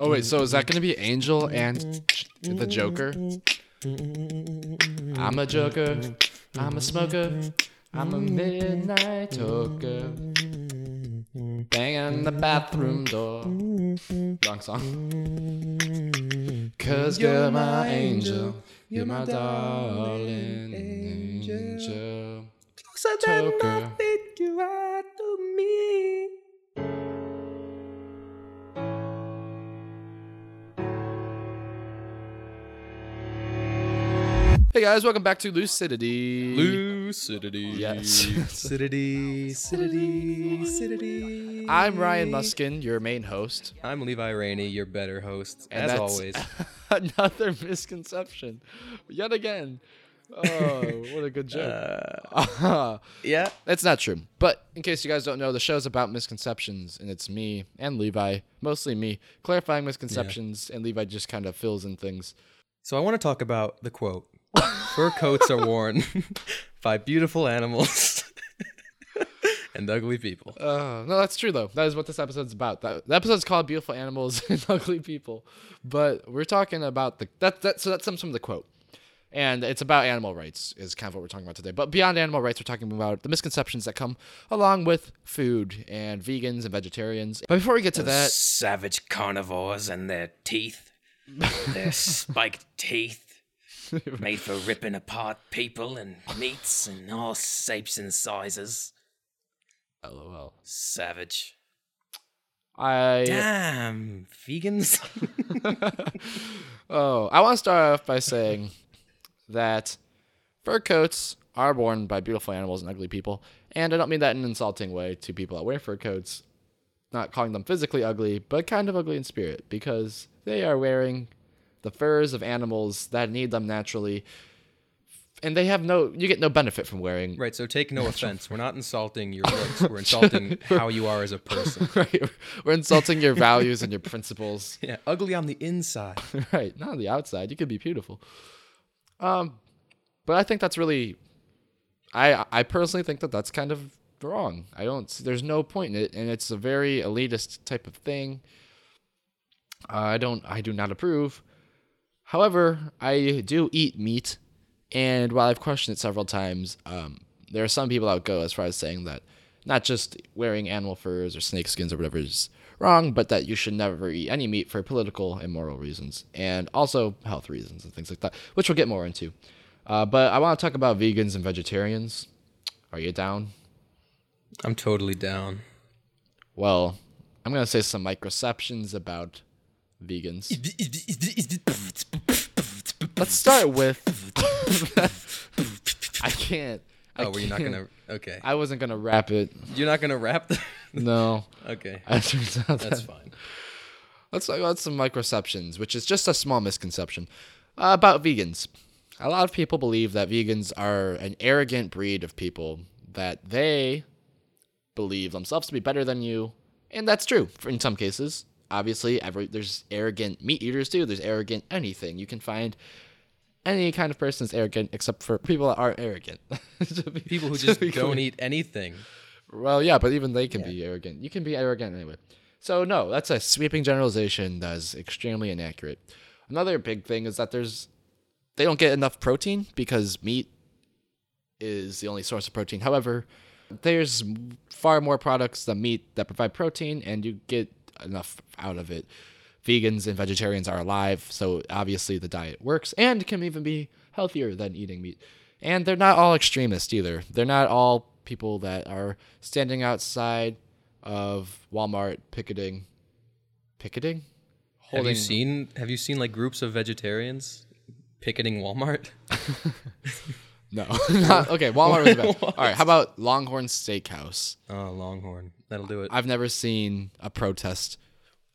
Oh wait, so is that gonna be Angel and the Joker? I'm a Joker. I'm a smoker. I'm a midnight toker. Banging the bathroom door. Wrong song. Cause you're my angel. You're my darling angel. Toker. you are to me. Hey guys, welcome back to Lucidity. Lucidity. Yes. Lucidity. Lucidity. Lucidity. I'm Ryan Muskin, your main host. I'm Levi Rainey, your better host, And as that's always. another misconception. Yet again. Oh, what a good joke. Uh, yeah. That's not true. But in case you guys don't know, the show's about misconceptions, and it's me and Levi, mostly me, clarifying misconceptions, and Levi just kind of fills in things. So I want to talk about the quote Fur coats are worn by beautiful animals and ugly people. Uh, no, that's true though. That is what this episode's about. That, the episode's called "Beautiful Animals and Ugly People," but we're talking about the that that so that's some some of the quote, and it's about animal rights is kind of what we're talking about today. But beyond animal rights, we're talking about the misconceptions that come along with food and vegans and vegetarians. But before we get to that, savage carnivores and their teeth, their spiked teeth, made for ripping apart people and meats and all shapes and sizes. lol. Savage. I Damn, vegans. oh, I want to start off by saying that fur coats are worn by beautiful animals and ugly people, and I don't mean that in an insulting way to people that wear fur coats. Not calling them physically ugly, but kind of ugly in spirit because they are wearing the furs of animals that need them naturally, and they have no. You get no benefit from wearing. right, so take no offense. We're not insulting your looks. We're insulting how you are as a person. Right, we're insulting your values and your principles. Yeah, ugly on the inside. right, not on the outside. You could be beautiful. Um, but I think that's really, I I personally think that that's kind of wrong. I don't. see- There's no point in it, and it's a very elitist type of thing. Uh, I don't. I do not approve. However, I do eat meat, and while I've questioned it several times, um, there are some people that go as far as saying that not just wearing animal furs or snake skins or whatever is wrong, but that you should never eat any meat for political and moral reasons, and also health reasons and things like that, which we'll get more into. Uh, but I want to talk about vegans and vegetarians. Are you down? I'm totally down. Well, I'm gonna say some microceptions about vegans. Let's start with. I can't. I Oh, were you not can't- gonna? Okay, I wasn't gonna wrap it. you're not gonna rap. The... No. okay, It turns out that's that- fine. Let's talk about some microceptions, which is just a small misconception uh, about vegans. A lot of people believe that vegans are an arrogant breed of people, that they believe themselves to be better than you, and that's true in some cases. Obviously, every there's arrogant meat eaters too. There's arrogant anything. You can find any kind of person is arrogant, except for people that aren't arrogant. Be- People who just don't clear. eat anything. Well, yeah, but even they can be arrogant. You can be arrogant anyway. So no, that's a sweeping generalization that is extremely inaccurate. Another big thing is that there's they don't get enough protein because meat is the only source of protein. However, there's far more products than meat that provide protein and you get enough out of it. Vegans and vegetarians are alive, so obviously the diet works and can even be healthier than eating meat. And they're not all extremists either. They're not all people that are standing outside of Walmart picketing. Picketing? Have you seen? Have you seen like groups of vegetarians picketing Walmart? No. Not- okay, Walmart was bad. All right, how about Longhorn Steakhouse? Oh, Longhorn. That'll do it. I've never seen a protest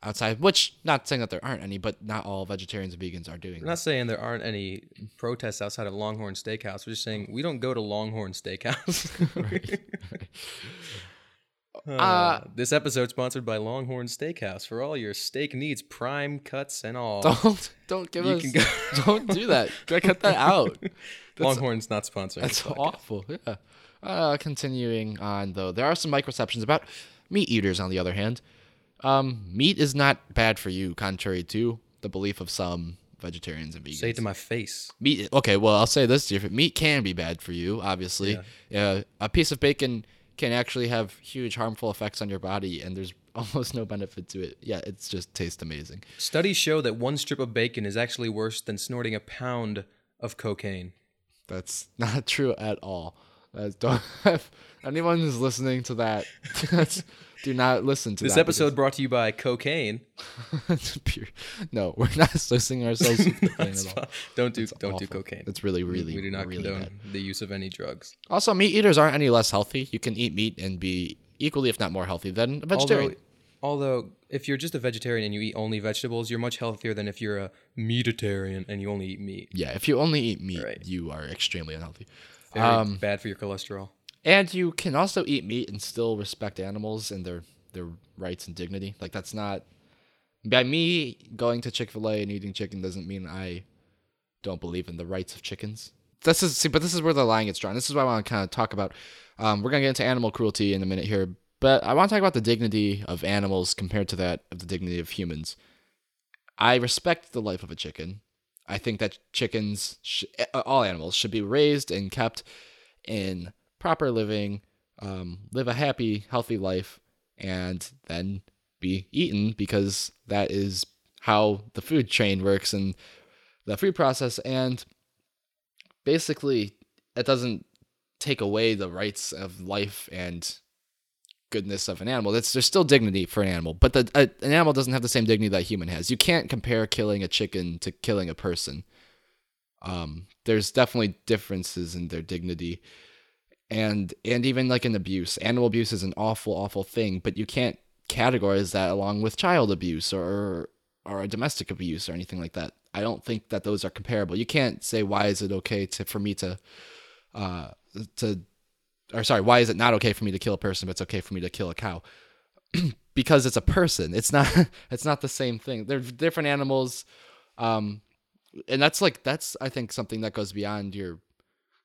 outside, which not saying that there aren't any, but not all vegetarians and vegans are doing We're not saying there aren't any protests outside of Longhorn Steakhouse. We're just saying we don't go to Longhorn Steakhouse. Uh, this episode sponsored by Longhorn Steakhouse for all your steak needs, prime cuts and all. Don't don't give You us can go- don't do that. Cut that out. Longhorn's not sponsoring. That's awful. Yeah. Uh, continuing on though, there are some microceptions about meat eaters. On the other hand, Um, meat is not bad for you, contrary to the belief of some vegetarians and vegans. Say it to my face. meat. Okay, well, I'll say this: different meat can be bad for you. Obviously, uh, a piece of bacon can actually have huge harmful effects on your body, and there's almost no benefit to it. Yeah, it's just tastes amazing. Studies show that one strip of bacon is actually worse than snorting a pound of cocaine. That's not true at all. That's, don't have anyone who's listening to that. That's, do not listen to This episode brought to you by cocaine. pure. No, we're not associating ourselves with cocaine at all. Don't do don't do cocaine. It's really, really, we do not really condone bad. the use of any drugs. Also, meat eaters aren't any less healthy. You can eat meat and be equally, if not more healthy than a vegetarian. Although, although if you're just a vegetarian and you eat only vegetables, you're much healthier than if you're a meatitarian and you only eat meat. yeah, if you only eat meat, Right. you are extremely unhealthy. Very Um, bad for your cholesterol. And you can also eat meat and still respect animals and their their rights and dignity. Like that's not by me going to Chick Fil A and eating chicken doesn't mean I don't believe in the rights of chickens. This is see, but this is where the line gets drawn. This is what I want to kind of talk about. Um, we're gonna get into animal cruelty in a minute here, but I want to talk about the dignity of animals compared to that of the dignity of humans. I respect the life of a chicken. I think that chickens, sh- all animals, should be raised and kept in proper living, um, live a happy, healthy life, and then be eaten because that is how the food chain works and the food process. And basically, it doesn't take away the rights of life and goodness of an animal. That's there's still dignity for an animal, but the a, an animal doesn't have the same dignity that a human has. You can't compare killing a chicken to killing a person. Um, there's definitely differences in their dignity, and and even like in abuse. Animal abuse is an awful, awful thing, but you can't categorize that along with child abuse or or domestic abuse or anything like that. I don't think that those are comparable. You can't say why is it okay to for me to uh to or sorry, why is it not okay for me to kill a person, but it's okay for me to kill a cow? because it's a person. It's not. It's not the same thing. They're different animals, um, and that's like that's I think something that goes beyond your,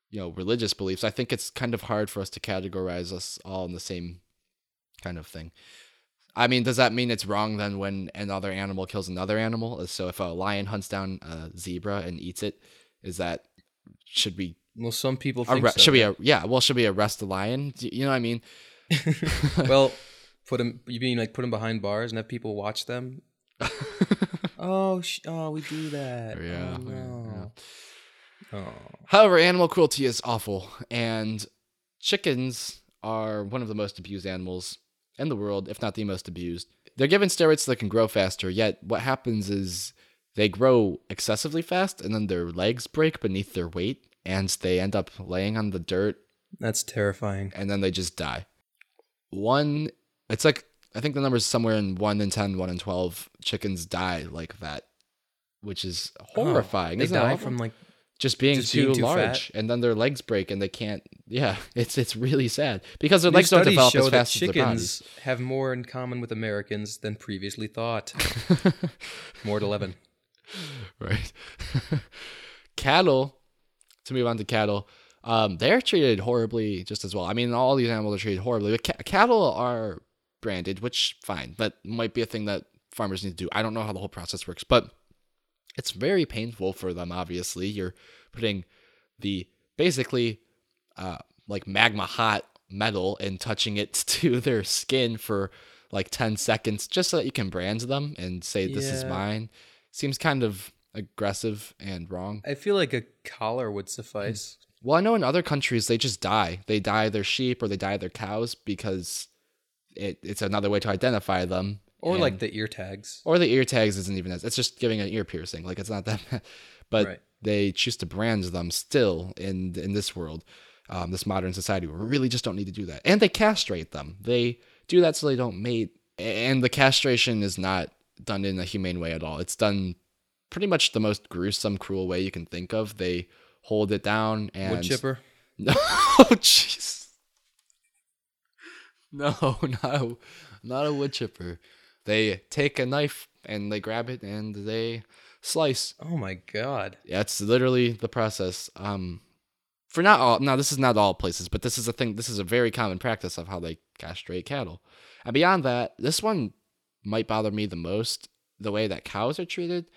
you know, religious beliefs. I think it's kind of hard for us to categorize us all in the same kind of thing. I mean, does that mean it's wrong then when another animal kills another animal? So if a lion hunts down a zebra and eats it, is that should we Well, some people think Arre- so, should we? yeah. ar- yeah. Well, should we arrest the lion? You know what I mean? well, put him. You mean like put him behind bars and have people watch them? oh, sh- oh, we do that. Yeah, Oh, yeah. Oh. However, animal cruelty is awful, and chickens are one of the most abused animals in the world, if not the most abused. They're given steroids so they can grow faster, yet what happens is they grow excessively fast, and then their legs break beneath their weight, and they end up laying on the dirt, That's terrifying. and then they just die. One, it's like, I think the number's somewhere in 1 in 10, 1 in 12 chickens die like that, which is oh, horrifying. Oh, they Isn't die from like just being Just too being too large, and then their legs break and they can't. Yeah, it's it's really sad because their New legs don't develop show as that fast as their chickens bodies. have more in common with Americans than previously thought. more to eleven. right. cattle, to move on to cattle, um, they're treated horribly just as well. I mean, all these animals are treated horribly. But ca- cattle are branded, which fine, that might be a thing that farmers need to do. I don't know how the whole process works, but it's very painful for them. Obviously, you're putting the basically uh, like magma hot metal and touching it to their skin for like 10 seconds just so that you can brand them and say this is mine seems kind of aggressive and wrong. I feel like a collar would suffice. well i know in other countries they just die. They dye their sheep or they dye their cows because it, it's another way to identify them. Or and- like the ear tags. or the ear tags isn't even as it's just giving an ear piercing. Like it's not that but Right. they choose to brand them still in in this world um, this modern society we really just don't need to do that. And they castrate them. They do that so they don't mate. And the castration is not done in a humane way at all. It's done pretty much the most gruesome cruel way you can think of they hold it down and Wood chipper. no, jeez. No, no, not a wood chipper. They take a knife and they grab it and they slice. Oh my god. Yeah, it's literally the process. Um, for not all, now this is not all places, but this is a thing. This is a very common practice of how they castrate cattle. And beyond that, this one might bother me the most, the way that cows are treated.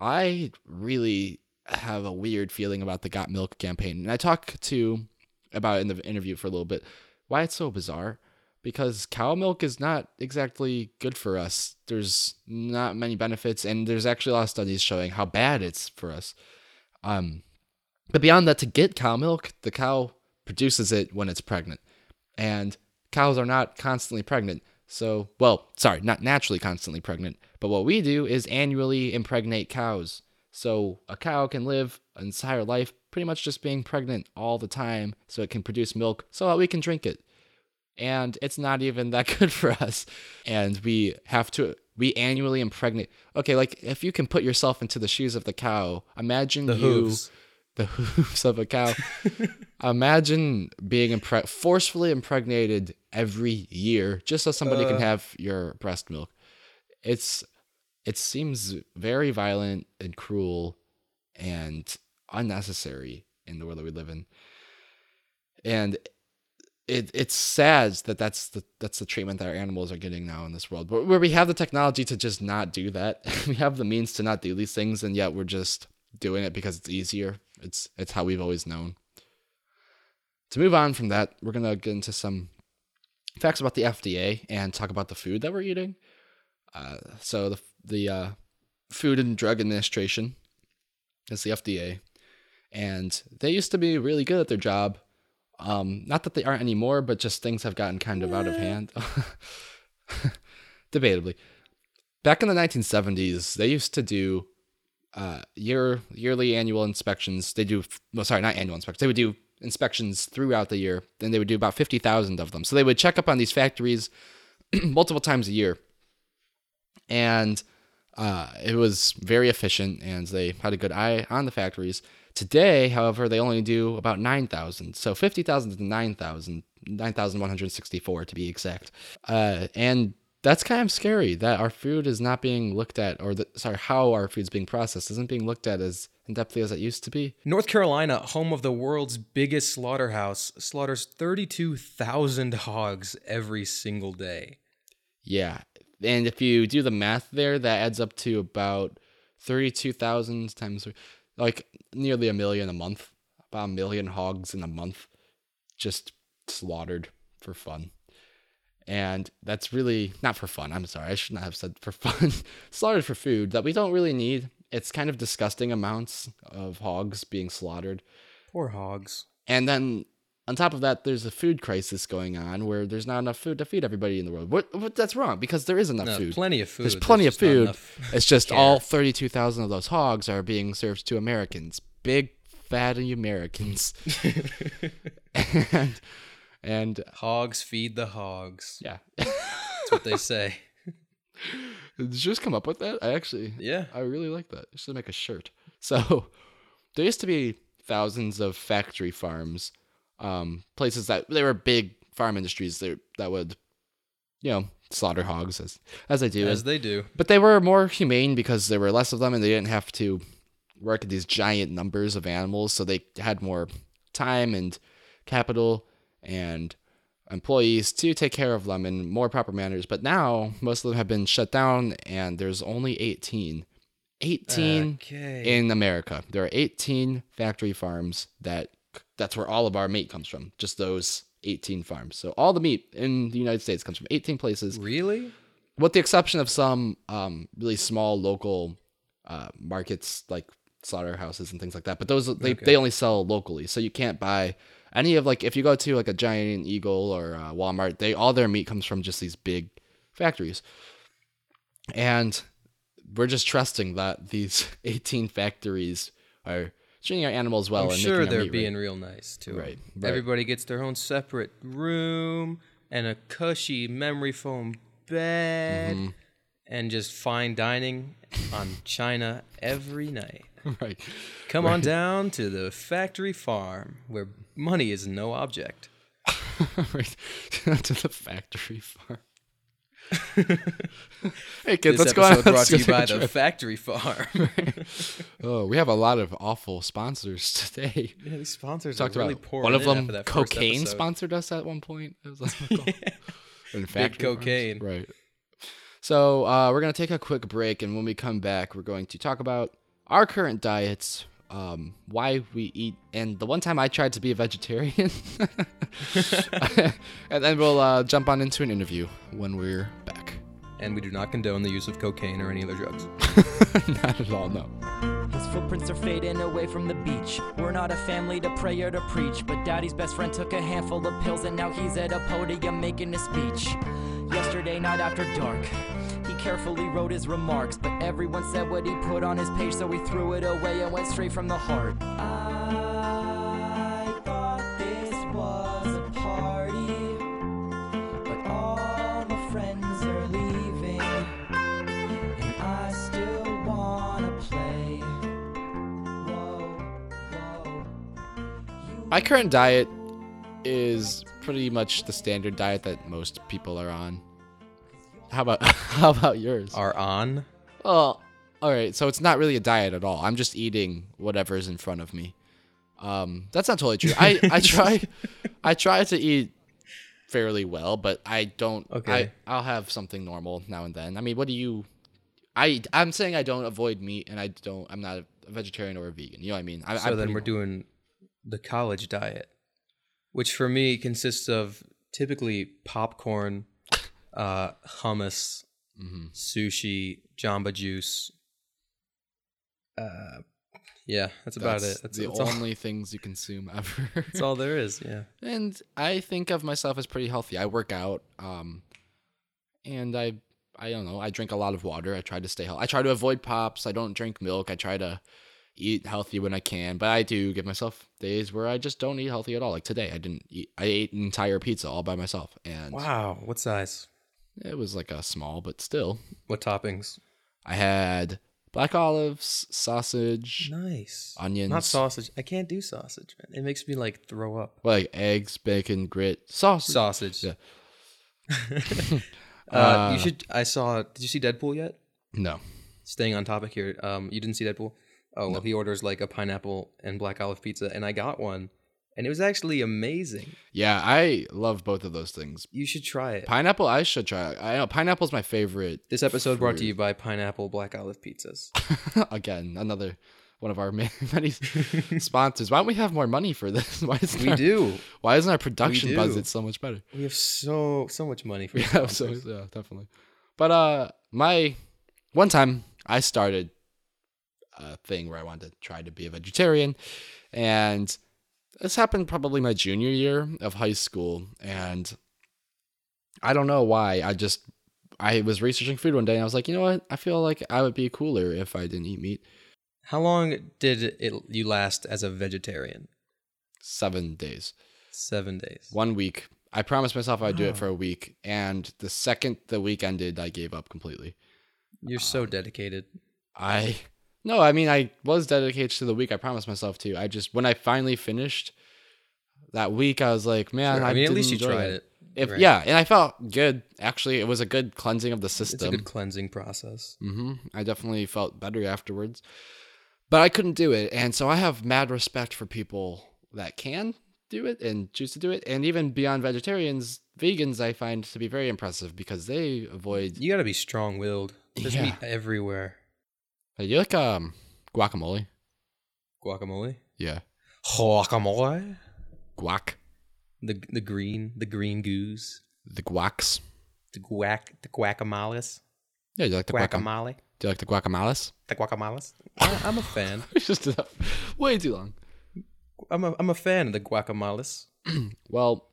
I really have a weird feeling about the Got Milk campaign. And I talk to about in the interview for a little bit why it's so bizarre. Because cow milk is not exactly good for us. There's not many benefits, and there's actually a lot of studies showing how bad it's for us. Um, but beyond that, to get cow milk, the cow produces it when it's pregnant. And cows are not constantly pregnant. So, well, sorry, not naturally constantly pregnant. But what we do is annually impregnate cows. So a cow can live an entire life pretty much just being pregnant all the time so it can produce milk so that we can drink it. And it's not even that good for us. And we have to, we annually impregnate. Okay, like if you can put yourself into the shoes of the cow, imagine The you hooves. The hooves of a cow. Imagine being impre- forcefully impregnated every year just so somebody can Uh. have your breast milk. It's it seems very violent and cruel and unnecessary in the world that we live in. And it it's sad that that's the that's the treatment that our animals are getting now in this world. But where we have the technology to just not do that, we have the means to not do these things, and yet we're just doing it because it's easier. It's it's how we've always known. To move on from that, we're gonna get into some facts about the FDA and talk about the food that we're eating. Uh, so the the uh, Food and Drug Administration is the FDA, and they used to be really good at their job. Um, not that they aren't anymore, but just things have gotten kind of out of hand. Debatably, back in the 1970s, they used to do uh, year yearly annual inspections. They do, well, sorry, not annual inspections. They would do inspections throughout the year. Then they would do about 50,000 of them. So they would check up on these factories multiple times a year. And uh, it was very efficient and they had a good eye on the factories. Today, however, they only do about 9,000. So 50,000 to 9,000, 9,164 to be exact. Uh, and that's kind of scary that our food is not being looked at, or the, sorry, how our food's being processed isn't being looked at as in depthly as it used to be. North Carolina, home of the world's biggest slaughterhouse, slaughters 32,000 hogs every single day. Yeah. And if you do the math there, that adds up to about 32,000 times, like nearly a million a month. About a million hogs in a month just slaughtered for fun. And that's really not for fun. I'm sorry. I should not have said for fun. slaughtered for food that we don't really need. It's kind of disgusting amounts of hogs being slaughtered. Poor hogs. And then on top of that, there's a food crisis going on where there's not enough food to feed everybody in the world. What, what that's wrong because there is enough No, food. plenty of food. There's plenty of food. It's just care. all 32,000 of those hogs are being served to Americans. Big fatty Americans. and and Hogs feed the hogs. yeah. That's what they say. Did you just come up with that? I actually Yeah. I really like that. I should make a shirt. So there used to be thousands of factory farms, um, places that they were big farm industries that that would, you know, slaughter hogs as as they do. As they do. but they were more humane because there were less of them and they didn't have to work at these giant numbers of animals, so they had more time and capital and employees to take care of them in more proper manners. But now most of them have been shut down and there's only 18. 18 Okay. in America. There are 18 factory farms that that's where all of our meat comes from. Just those 18 farms. So all the meat in the United States comes from 18 places really? with the exception of some um, really small local uh, markets like slaughterhouses and things like that. But those they, Okay. they only sell locally, so you can't buy any of like if you go to like a Giant Eagle or uh, Walmart, they all their meat comes from just these big factories, and we're just trusting that these 18 factories are treating our animals well I'm and sure they're being right. real nice to 'em. Right, right. Everybody gets their own separate room and a cushy memory foam bed Mm-hmm. and just fine dining on China every night. right. Come on down to the factory farm where money is no object. right to the factory farm. hey kids, This let's go on. brought let's to you by the trip. factory farm. Oh, we have a lot of awful sponsors today. yeah, these sponsors Talked are really about one of them. first Cocaine sponsored us at one point. It was like. And factory farms. cocaine. right? So uh, we're gonna take a quick break, and when we come back, we're going to talk about our current diets, um, why we eat, and the one time I tried to be a vegetarian, and then we'll uh, jump on into an interview when we're back. And we do not condone the use of cocaine or any other drugs. Not at all, no. His footprints are fading away from the beach. We're not a family to pray or to preach, but daddy's best friend took a handful of pills and now he's at a podium making a speech. Yesterday night after dark, he carefully wrote his remarks, but everyone said what he put on his page, so he threw it away and went straight from the heart. I thought this was a party, but all my friends are leaving. And I still wanna play. Whoa, whoa. My current diet is pretty much the standard diet that most people are on. How about how about yours? Are on. Well, all right. So it's not really a diet at all. I'm just eating whatever's in front of me. Um, that's not totally true. I I try I try to eat fairly well, but I don't. Okay. I I'll have something normal now and then. I mean, what do you? I I'm saying I don't avoid meat, and I don't. I'm not a vegetarian or a vegan. You know what I mean? I, So I'm then we're doing the college diet, which for me consists of typically popcorn, uh, hummus, Mm-hmm. sushi, Jamba Juice. Uh, yeah, that's about That's it. That's, the that's all, only things you consume ever. that's all there is. Yeah. and I think of myself as pretty healthy. I work out, um, and I I don't know. I drink a lot of water. I try to stay healthy. I try to avoid pops. I don't drink milk. I try to eat healthy when I can, but I do give myself days where I just don't eat healthy at all. Like today, I didn't eat. I ate an entire pizza all by myself, and Wow. What size? It was like a small, but still. What toppings? I had black olives, sausage, Nice. onions, Not sausage. I can't do sausage, man. It makes me like throw up. like eggs, bacon, grit, sausage. Sausage. Yeah. uh, Uh, you should. I saw. Did you see Deadpool yet? No. Staying on topic here. Um, you didn't see Deadpool. Oh well, he orders like a pineapple and black olive pizza, and I got one, and it was actually amazing. Yeah, I love both of those things. You should try it. Pineapple, I should try. It. I know pineapple's my favorite. This episode brought to you by Pineapple Black Olive Pizzas. Again, another one of our many sponsors. Why don't we have more money for this? Why isn't We our, do. Why isn't our production budget so much better? We have so so much money for Yeah, so yeah, definitely. But uh, my one time I started a thing where I wanted to try to be a vegetarian, and this happened probably my junior year of high school, and I don't know why. I just I was researching food one day, and I was like, you know what? I feel like I would be cooler if I didn't eat meat. How long did it you last as a vegetarian? Seven days, Seven days. one week. I promised myself I'd do it for a week, and the second the week ended, I gave up completely. You're so um, dedicated. I no, I mean I was dedicated to the week. I promised myself to. I just when I finally finished that week, I was like, man, Sure. I, I mean, at least you tried it. If right? yeah, and I felt good. Actually, it was a good cleansing of the It's a system. good cleansing process. hmm I definitely felt better afterwards, but I couldn't do it, and so I have mad respect for people that can do it and choose to do it, and even beyond vegetarians, vegans I find to be very impressive because they avoid. You got to be strong-willed. There's Yeah. meat everywhere. Hey, you like um guacamole? Guacamole. Yeah, Guacamole. guac, The the green the green goose. the guacs. The guac the guacamoles. Yeah, you like the guacamole? Guacamole. Do you like the guacamoles? The guacamoles. I, I'm a fan. We just did that way too long. I'm a I'm a fan of the guacamoles. Well,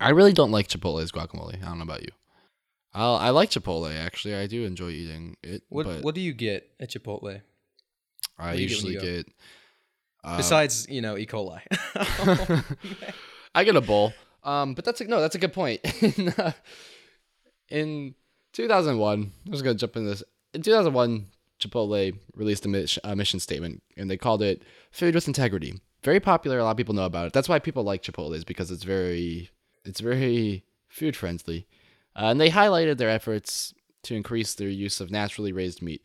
I really don't like Chipotle's guacamole. I don't know about you. I'll, I like Chipotle actually. I do enjoy eating it, What what do you get at Chipotle I you get usually get. uh, besides you know E. coli? I get a bowl. Um, but that's a, no, that's a good point. in, uh, in 2001, I was gonna jump in this. In 2001, Chipotle released a mission, a mission statement, and they called it "Food with Integrity." Very popular. A lot of people know about it. That's why people like Chipotle is because it's very, it's very food friendly, uh, and they highlighted their efforts to increase their use of naturally raised meat,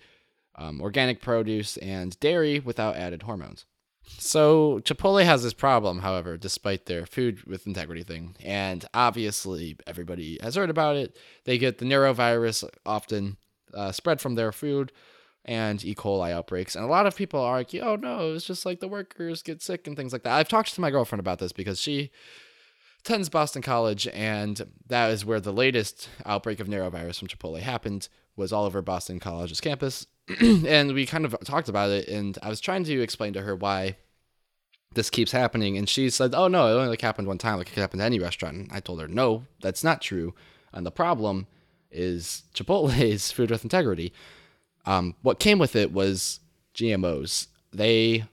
um, organic produce, and dairy without added hormones. So Chipotle has this problem, however, despite their food with integrity thing, and obviously everybody has heard about it. They get the norovirus often uh, spread from their food and E. coli outbreaks, and a lot of people are like, "Oh no, it's just like the workers get sick and things like that." I've talked to my girlfriend about this because she attends Boston College, and that is where the latest outbreak of norovirus from Chipotle happened. Was all over Boston College's campus, and we kind of talked about it. And I was trying to explain to her why this keeps happening, and she said, "Oh no, it only like happened one time. Like it could happen to any restaurant." And I told her, "No, that's not true. And the problem is Chipotle's food with integrity. Um, what came with it was GMOs. They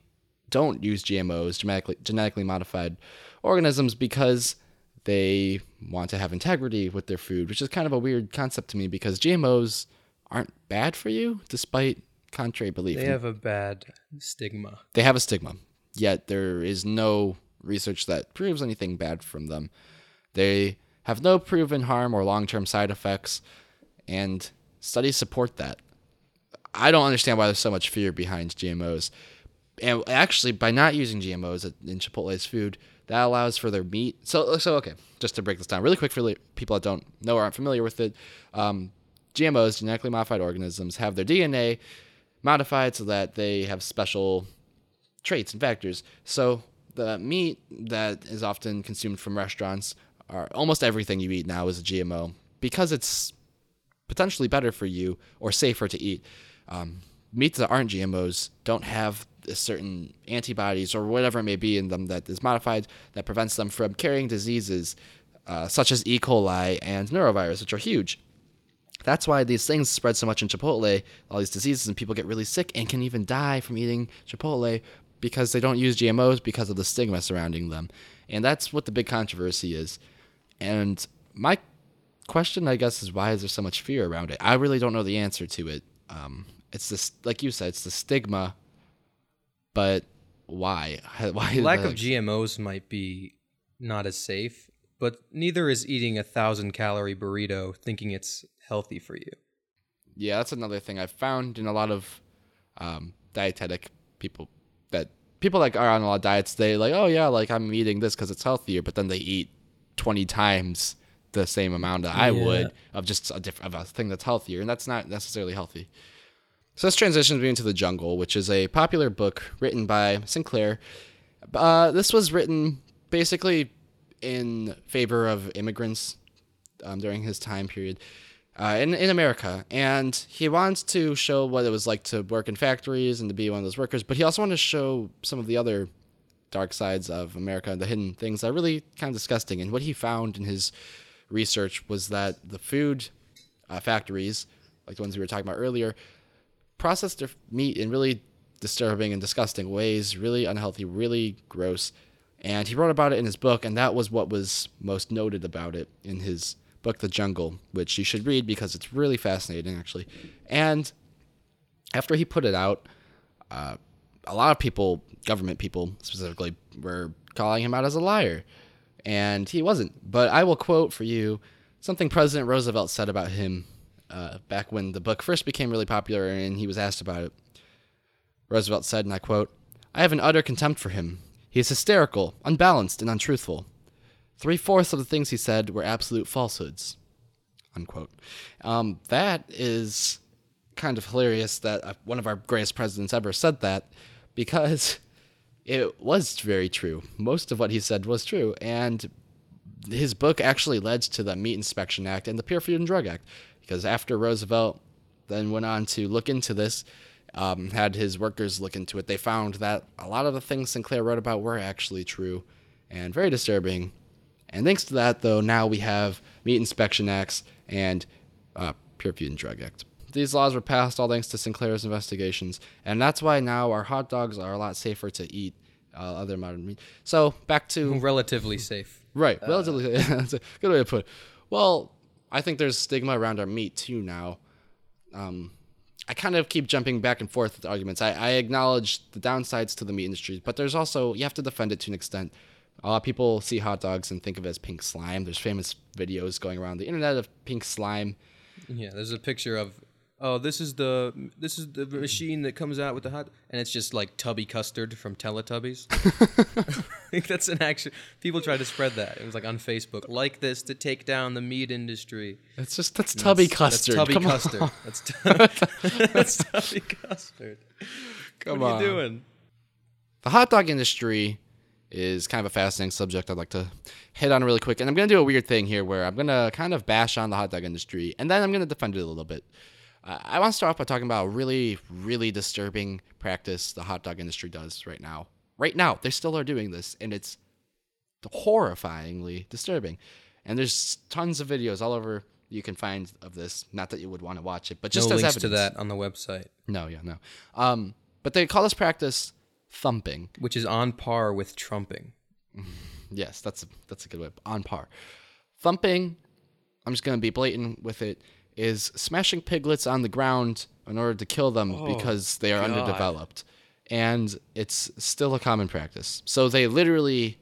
don't use GMOs, genetically genetically modified organisms, because they want to have integrity with their food, which is kind of a weird concept to me because GMOs aren't bad for you, despite contrary belief. They have a bad stigma. They have a stigma, yet there is no research that proves anything bad from them. They have no proven harm or long term side effects, and studies support that. I don't understand why there's so much fear behind GMOs. And actually, by not using GMOs in Chipotle's food, that allows for their meat. So, so okay, just to break this down really quick for people that don't know or aren't familiar with it, um, GMOs, genetically modified organisms, have their DNA modified so that they have special traits and factors. So the meat that is often consumed from restaurants, are almost everything you eat now is a GMO because it's potentially better for you or safer to eat. Um, meats that aren't GMOs don't have certain antibodies or whatever it may be in them that is modified that prevents them from carrying diseases uh, such as E. coli and norovirus, which are huge. That's why these things spread so much in Chipotle, all these diseases, and people get really sick and can even die from eating Chipotle because they don't use GMOs because of the stigma surrounding them. And that's what the big controversy is. And my question, I guess, is why is there so much fear around it? I really don't know the answer to it. Um, it's this, like you said, it's the stigma, but why? Why Lack the, of GMOs might be not as safe, but neither is eating a thousand calorie burrito thinking it's healthy for you. Yeah, that's another thing I've found in a lot of um, dietetic people that people like are on a lot of diets. They like, oh yeah, like I'm eating this because it's healthier, but then they eat twenty times the same amount that I Yeah. would of just a different of a thing that's healthier, and that's not necessarily healthy. So this transitions me into the jungle, which is a popular book written by Sinclair. Uh, this was written basically in favor of immigrants um, during his time period uh, in, in America. And he wants to show what it was like to work in factories and to be one of those workers, but he also wanted to show some of the other dark sides of America the hidden things that are really kind of disgusting. And what he found in his research was that the food uh, factories, like the ones we were talking about earlier, process their meat in really disturbing and disgusting ways, really unhealthy, really gross. And he wrote about it in his book, and that was what was most noted about it in his book, The Jungle, which you should read because it's really fascinating, actually. And after he put it out, uh, a lot of people, government people specifically, were calling him out as a liar. And he wasn't. But I will quote for you something President Roosevelt said about him uh, back when the book first became really popular and he was asked about it. Roosevelt said, and I quote, I have an utter contempt for him. He is hysterical, unbalanced, and untruthful. Three fourths of the things he said were absolute falsehoods. Unquote. Um, that is kind of hilarious that uh, one of our greatest presidents ever said that because it was very true. Most of what he said was true. And his book actually led to the Meat Inspection Act and the Pure Food and Drug Act because after Roosevelt then went on to look into this, um, had his workers look into it, they found that a lot of the things Sinclair wrote about were actually true and very disturbing. And thanks to that, though, now we have Meat Inspection Acts and uh, Pure Food and Drug Act. These laws were passed all thanks to Sinclair's investigations, and that's why now our hot dogs are a lot safer to eat uh, other modern meat. So back to Relatively safe. Right, relatively. that's a good way to put it. Well, I think there's stigma around our meat too now. Um, I kind of keep jumping back and forth with arguments. I, I acknowledge the downsides to the meat industry, but there's also you have to defend it to an extent. A lot of people see hot dogs and think of it as pink slime. There's famous videos going around the internet of pink slime. Yeah, there's a picture of oh, this is the this is the machine that comes out with the hot, and it's just like Tubby Custard from Teletubbies. I think that's an action. People try to spread that. It was like on Facebook, like this to take down the meat industry. That's just that's tubby That's- custard. That's Tubby Come on. Custard. That's, tu- that's Tubby Custard. Come on. what are you doing? The hot dog industry is kind of a fascinating subject I'd like to hit on really quick. And I'm going to do a weird thing here where I'm going to kind of bash on the hot dog industry and then I'm going to defend it a little bit. Uh, I want to start off by talking about a really, really disturbing practice the hot dog industry does right now. Right now, they still are doing this, and it's horrifyingly disturbing. And there's tons of videos all over you can find of this. Not that you would want to watch it, but just no as links evidence. to that on the website, No, yeah, no. Um, but they call this practice thumping. which is on par with trumping. Yes, that's a, that's a good way. On par. Thumping, I'm just going to be blatant with it, is smashing piglets on the ground in order to kill them oh, because they are underdeveloped. And it's still a common practice. So they literally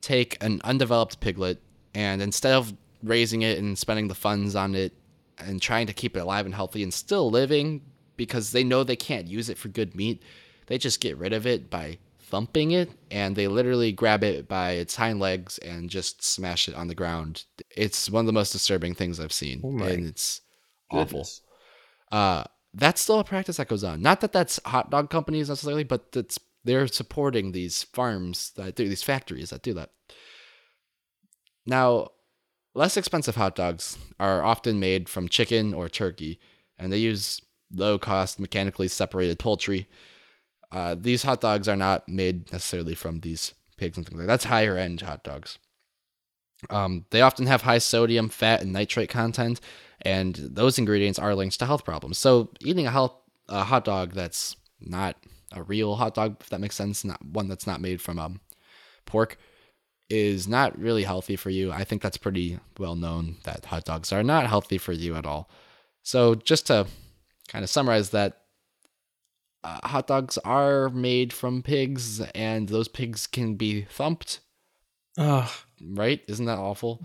take an undeveloped piglet and instead of raising it and spending the funds on it and trying to keep it alive and healthy and still living because they know they can't use it for good meat, they just get rid of it by thumping it and they literally grab it by its hind legs and just smash it on the ground. It's one of the most disturbing things I've seen oh my and it's awful. Uh, that's still a practice that goes on. Not that that's hot dog companies necessarily, but that's they're supporting these farms that do these factories that do that. Now, less expensive hot dogs are often made from chicken or turkey, and they use low cost mechanically separated poultry. Uh, these hot dogs are not made necessarily from these pigs and things like that. That's higher end hot dogs. Um, they often have high sodium, fat, and nitrate content, and those ingredients are linked to health problems. So eating a health a hot dog that's not a real hot dog, if that makes sense, not one that's not made from um, pork, is not really healthy for you. I think that's pretty well known that hot dogs are not healthy for you at all. So just to kind of summarize that, uh, hot dogs are made from pigs, and those pigs can be thumped Ugh. Right? Isn't that awful?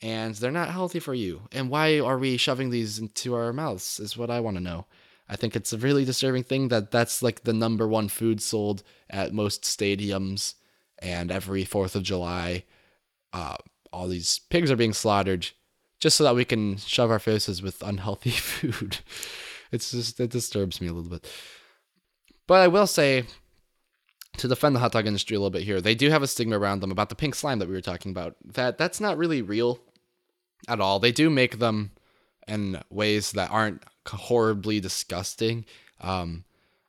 And they're not healthy for you. And why are we shoving these into our mouths? Is what I want to know. I think it's a really disturbing thing that that's like the number one food sold at most stadiums and every 4th of July. Uh, all these pigs are being slaughtered just so that we can shove our faces with unhealthy food. It's just, it disturbs me a little bit. But I will say, to defend the hot dog industry a little bit here, they do have a stigma around them about the pink slime that we were talking about. That that's not really real at all. They do make them in ways that aren't horribly disgusting. Um,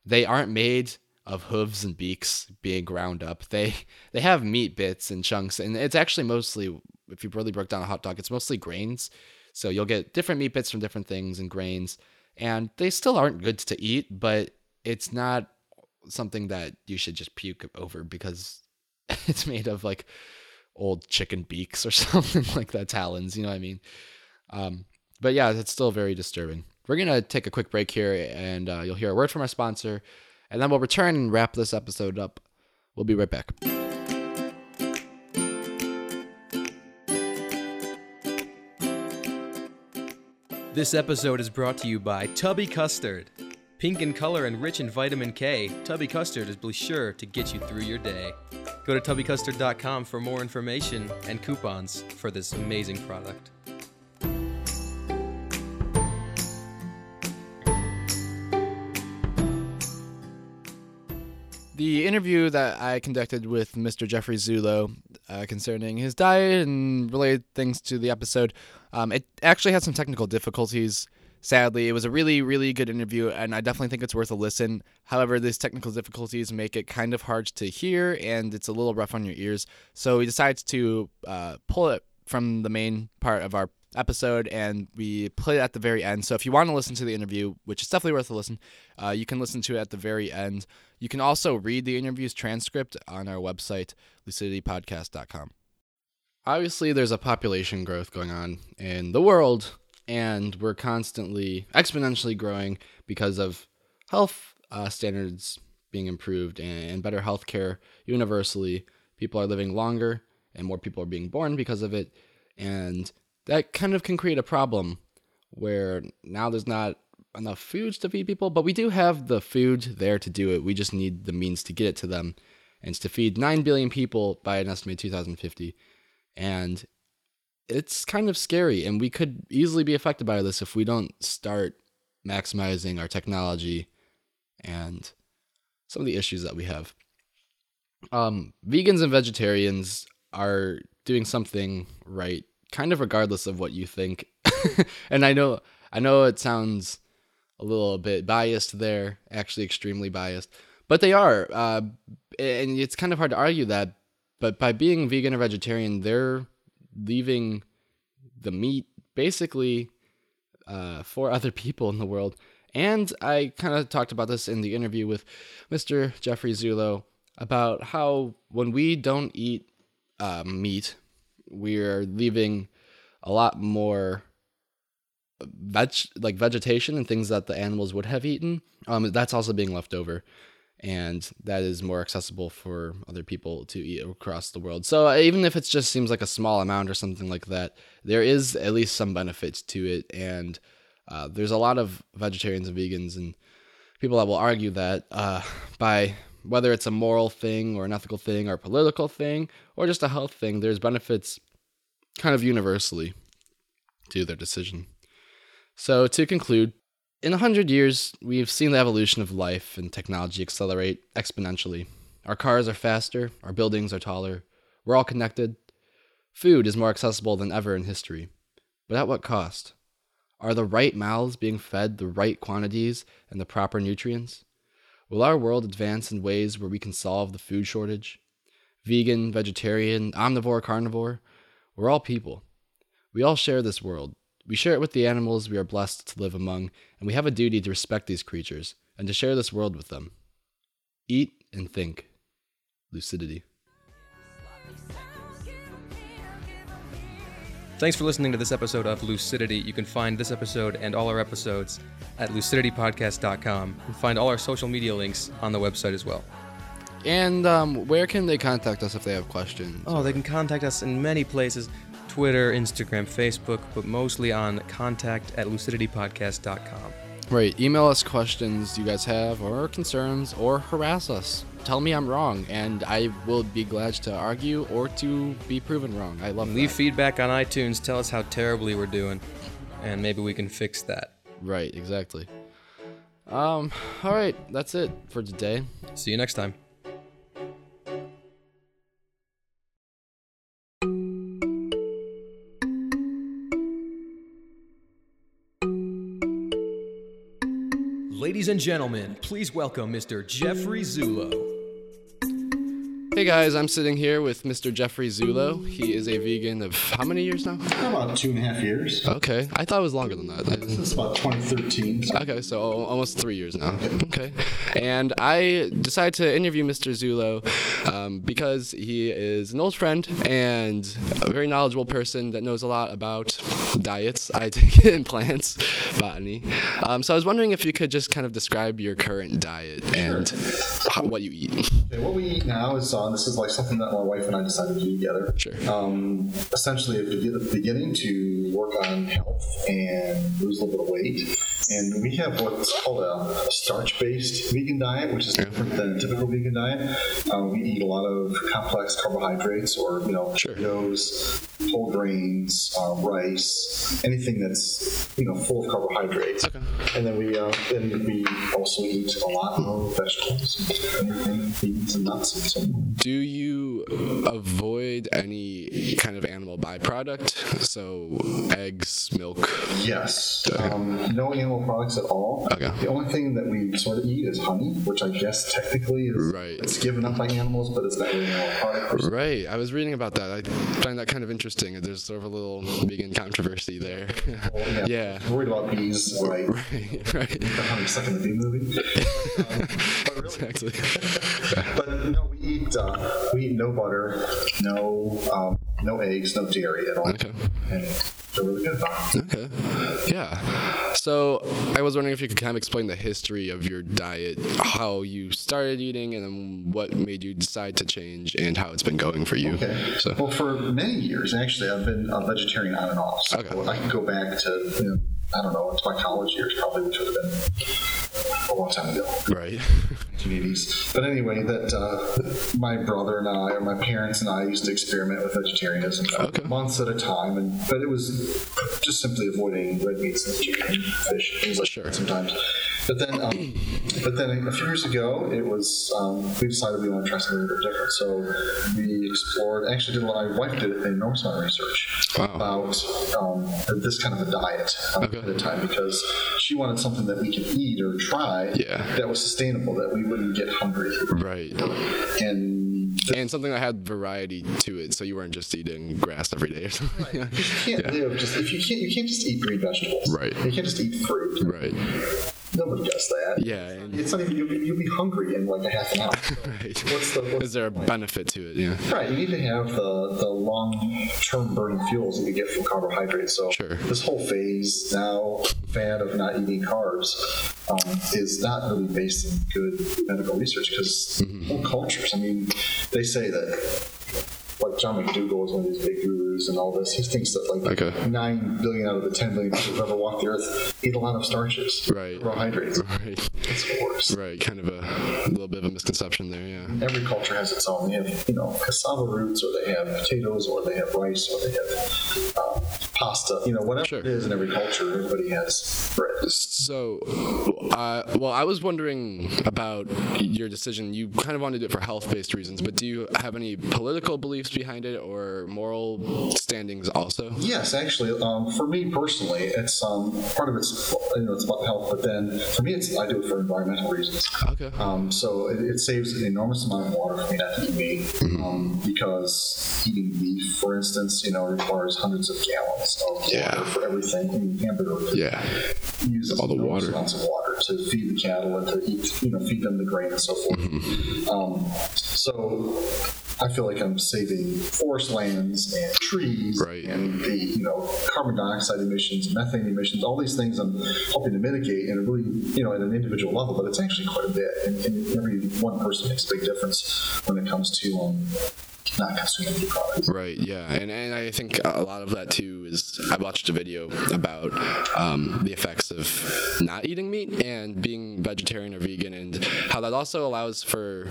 they aren't made of hooves and beaks being ground up. They they have meat bits and chunks, and it's actually mostly, if you really broke down a hot dog, it's mostly grains. So you'll get different meat bits from different things and grains, and they still aren't good to eat, but it's not something that you should just puke over because it's made of like old chicken beaks or something like that, talons, you know what I mean? Um, but yeah, it's still very disturbing. We're to take a quick break here and uh, you'll hear a word from our sponsor, and then we'll return and wrap this episode up. We'll be right back. This episode is brought to you by Tubby Custard. Pink in color and rich in vitamin K, Tubby Custard is sure to get you through your day. Go to tubbycustard.com for more information and coupons for this amazing product. The interview that I conducted with Mr. Jeffrey Zulo uh, concerning his diet and related things to the episode, um, it actually had some technical difficulties. Sadly, it was a really, really good interview, and I definitely think it's worth a listen. However, these technical difficulties make it kind of hard to hear, and it's a little rough on your ears. So we decided to uh, pull it from the main part of our episode and we play it at the very end. So if you want to listen to the interview, which is definitely worth a listen, uh, you can listen to it at the very end. You can also read the interview's transcript on our website, luciditypodcast.com. Obviously, there's a population growth going on in the world, and we're constantly exponentially growing because of health uh, standards being improved and, and better health care universally. People are living longer, and more people are being born because of it. And that kind of can create a problem where now there's not enough foods to feed people, but we do have the food there to do it. We just need the means to get it to them. And to feed 9 billion people by an estimated 2050. And it's kind of scary. And we could easily be affected by this if we don't start maximizing our technology and some of the issues that we have. Um, vegans and vegetarians are doing something right, kind of regardless of what you think. and I know, I know it sounds a little bit biased there, actually extremely biased, but they are. Uh, and it's kind of hard to argue that. But by being vegan or vegetarian, they're leaving the meat basically uh, for other people in the world. And I kind of talked about this in the interview with Mr. Jeffrey Zulo about how when we don't eat uh, meat, we're leaving a lot more veg like vegetation and things that the animals would have eaten. Um, that's also being left over, and that is more accessible for other people to eat across the world. So uh, even if it just seems like a small amount or something like that, there is at least some benefits to it, and uh, there's a lot of vegetarians and vegans and people that will argue that uh, by whether it's a moral thing or an ethical thing or a political thing or just a health thing, there's benefits kind of universally to their decision. So, to conclude, in a hundred years, we've seen the evolution of life and technology accelerate exponentially. Our cars are faster, our buildings are taller, we're all connected. Food is more accessible than ever in history. But at what cost? Are the right mouths being fed the right quantities and the proper nutrients? Will our world advance in ways where we can solve the food shortage? Vegan, vegetarian, omnivore, carnivore, we're all people. We all share this world. We share it with the animals we are blessed to live among, and we have a duty to respect these creatures and to share this world with them. Eat and think. Lucidity. Thanks for listening to this episode of Lucidity. You can find this episode and all our episodes at luciditypodcast.com and find all our social media links on the website as well. And um, where can they contact us if they have questions? Oh, they can contact us in many places Twitter, Instagram, Facebook, but mostly on contact at luciditypodcast.com. Right. Email us questions you guys have or concerns or harass us. Tell me I'm wrong, and I will be glad to argue or to be proven wrong. I love Leave that. feedback on iTunes. Tell us how terribly we're doing, and maybe we can fix that. Right, exactly. Um, all right, that's it for today. See you next time. Ladies and gentlemen, please welcome Mr. Jeffrey Zulo. Hey guys, I'm sitting here with Mr. Jeffrey Zulo. He is a vegan of how many years now? About two and a half years. Okay, I thought it was longer than that. It's about 2013. so- Okay, so almost three years now. Okay. And I decided to interview Mr. Zulo um, because he is an old friend and a very knowledgeable person that knows a lot about diets, I take it, and plants, botany. Um, so I was wondering if you could just kind of describe your current diet and how, what you eat. Okay, what we eat now is uh, this is like something that my wife and I decided to do together. Sure. Um, essentially, at the beginning to work on health and lose a little bit of weight. And we have what's called a starch-based vegan diet, which is different than a typical vegan diet. Um, we eat a lot of complex carbohydrates, or you know, Sure. potatoes, whole grains, uh, rice, anything that's you know full of carbohydrates. Okay. And then we uh, then we also eat a lot of vegetables, anything, beans and nuts and so on. Do you avoid any kind of animal byproduct? So eggs, milk. Yes. Um, no animal products at all. Okay. The only thing that we sort of eat is honey, which I guess technically is Right. it's given up by animals, but it's not really an animal product. Right. I was reading about that. I find that kind of interesting. There's sort of a little vegan controversy there. Well, yeah. Worried about bees, right? Right. Right. The honey stuck in the bee movie. Um, but really, Exactly. no, we eat uh, we eat no butter, no um, no eggs, no dairy at all, Okay. and they're really good. Okay. Yeah. So I was wondering if you could kind of explain the history of your diet, how you started eating, and then what made you decide to change, and how it's been going for you. Okay. So. Well, for many years, actually, I've been a vegetarian on and off. So Okay. I can go back to you know, I don't know, into my college years, probably, which would have been a long time ago. Right. 1980s. But anyway, that uh, my brother and I, or my parents and I, used to experiment with vegetarianism Okay. months at a time, and but it was just simply avoiding red meats and chicken, fish, things like Sure. that sometimes. But then, um, but then a few years ago, it was um, we decided we wanted to try something a little bit different. So we explored. Actually, did what my wife did an enormous amount of research Wow. about um, this kind of a diet um, Okay. At a time because she wanted something that we could eat or try Yeah. that was sustainable, that we wouldn't get hungry. Right. And And something that had variety to it, so you weren't just eating grass every day or something. you can't live just if you can't you can't just eat green vegetables. Right. You can't just eat fruit. right. Nobody does that. Yeah. And, It's not even you'll, be- you'll be hungry in like a half an hour. right. What's the what's Is there a benefit to it? Yeah. Right, you need to have the, the long term burning fuels that you get from carbohydrates. So Sure. this whole phase now fad of not eating carbs um, is not really based in good medical research because Mm-hmm. whole cultures. I mean, they say that John McDougall is one of these big gurus and all this. He thinks that like Okay. nine billion out of the ten billion people who've ever walked the earth eat a lot of starches, Right. carbohydrates. Right. It's worse. Right. Kind of a little bit of a misconception there. Yeah. Every culture has its own. They have, you know, cassava roots, or they have potatoes, or they have rice, or they have uh, pasta. You know, whatever Sure. it is in every culture, everybody has bread. So, uh, well, I was wondering about your decision. You kind of wanted to do it for health-based reasons, but do you have any political beliefs behind it or moral standings also? Yes, actually, um, for me personally, it's um, part of it's you know it's about health, but then for me, it's I do it for environmental reasons. Okay. Um, so it, it saves an enormous amount of water for me not to eat meat Mm-hmm. um, because eating beef, for instance, you know, requires hundreds of gallons of Yeah. water for everything. I mean, hamburger Yeah. uses All the water. amounts of water to feed the cattle and to eat, you know, feed them the grain and so forth. Mm-hmm. Um, so I feel like I'm saving forest lands and trees Right. and the, you know, carbon dioxide emissions, methane emissions, all these things I'm helping to mitigate and really, you know, at an individual level, but it's actually quite a bit. And, and every one person makes a big difference when it comes to um, not consuming meat products. Right. Yeah. And and I think a lot of that too is I watched a video about um, the effects of not eating meat and being vegetarian or vegan, and how that also allows for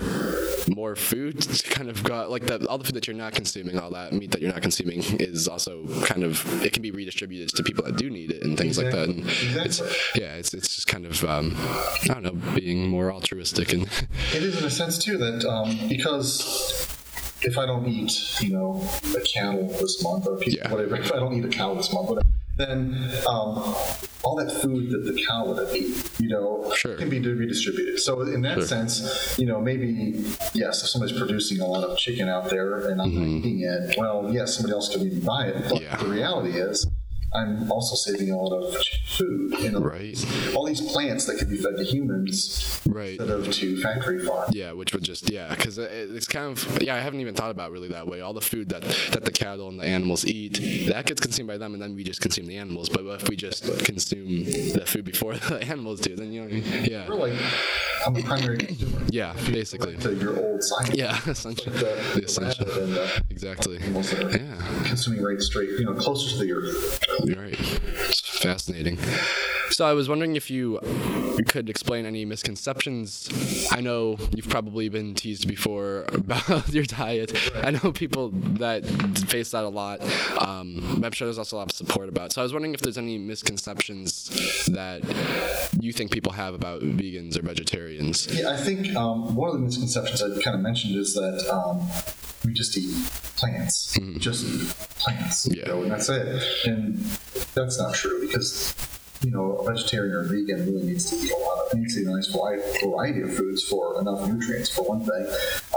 more food to kind of go like the, all the food that you're not consuming, all that meat that you're not consuming is also kind of it can be redistributed to people that do need it and things like that. And it's yeah, it's it's just kind of um, I don't know, being more altruistic and It is in a sense too that um, because if I don't eat, you know, a cattle this month or Yeah. whatever, if I don't eat a cow this month, whatever, then um, all that food that the cow would have eaten, you know, Sure. can be redistributed. So in that Sure. sense, you know, maybe yes, if somebody's producing a lot of chicken out there and I'm not eating it, well, yes, somebody else could maybe buy it. But Mm-hmm. Yeah. the reality is. I'm also saving a lot of food. In other Right. All these plants that could be fed to humans right. instead of to factory farms. Yeah, which would just yeah, because it's kind of yeah. I haven't even thought about it really that way. All the food that that the cattle and the animals eat that gets consumed by them, and then we just consume the animals. But if we just consume the food before the animals do, then you know, what I mean? yeah, We're like, I'm a primary consumer. yeah, basically, To your old science. yeah, essentially, The, the the essential, and the exactly, animals that are yeah. consuming right straight, you know, closer to the earth. Right. It's fascinating. So I was wondering if you could explain any misconceptions. I know you've probably been teased before about your diet. I know people that face that a lot. Um, I'm sure there's also a lot of support about. it. So I was wondering if there's any misconceptions that you think people have about vegans or vegetarians. Yeah, I think um, one of the misconceptions I kind of mentioned is that um, we just eat plants, just eat plants, you Mm-hmm. Yeah. know, and that's it. And that's not true because you know a vegetarian or vegan really needs to eat a lot of needs to eat a nice vari- variety of foods for enough nutrients for one thing.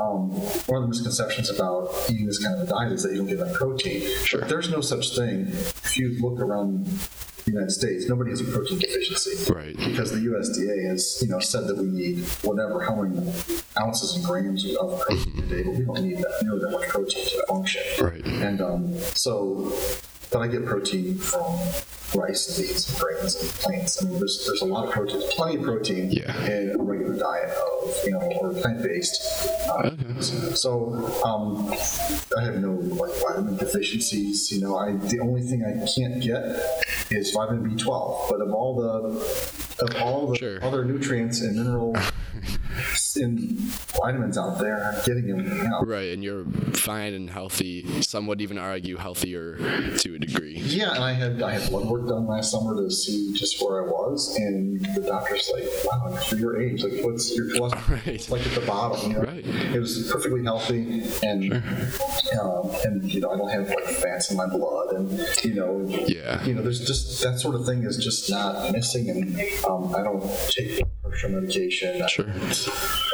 Um, one of the misconceptions about eating this kind of a diet is that you don't get enough protein. Sure. But there's no such thing. If you look around the United States, nobody has a protein deficiency Right. because the USDA has, you know, said that we need whatever, how many ounces and grams of protein a day, but we don't need that nearly that much protein to function. Right. And um, so, but I get protein from rice and beans and grains and plants. I mean, there's there's a lot of protein, plenty of protein Yeah. in a regular diet of you know or plant based. Uh, So um, I have no like vitamin deficiencies. You know, I the only thing I can't get is vitamin B12. But of all the of all the Sure. other nutrients and mineral and vitamins out there, I'm getting them. You know. Right, and you're fine and healthy. Some would even argue healthier to a degree. Yeah, and I had I had blood work done last summer to see just where I was, and the doctor's like, "Wow, for your age, like, what's your cholesterol Right. like at the bottom?" You know? Right. It was perfectly healthy, and um, and you know, I don't have like fats in my blood, and you know, Yeah. you know, there's just that sort of thing is just not missing, and um, I don't take blood pressure medication. Sure. I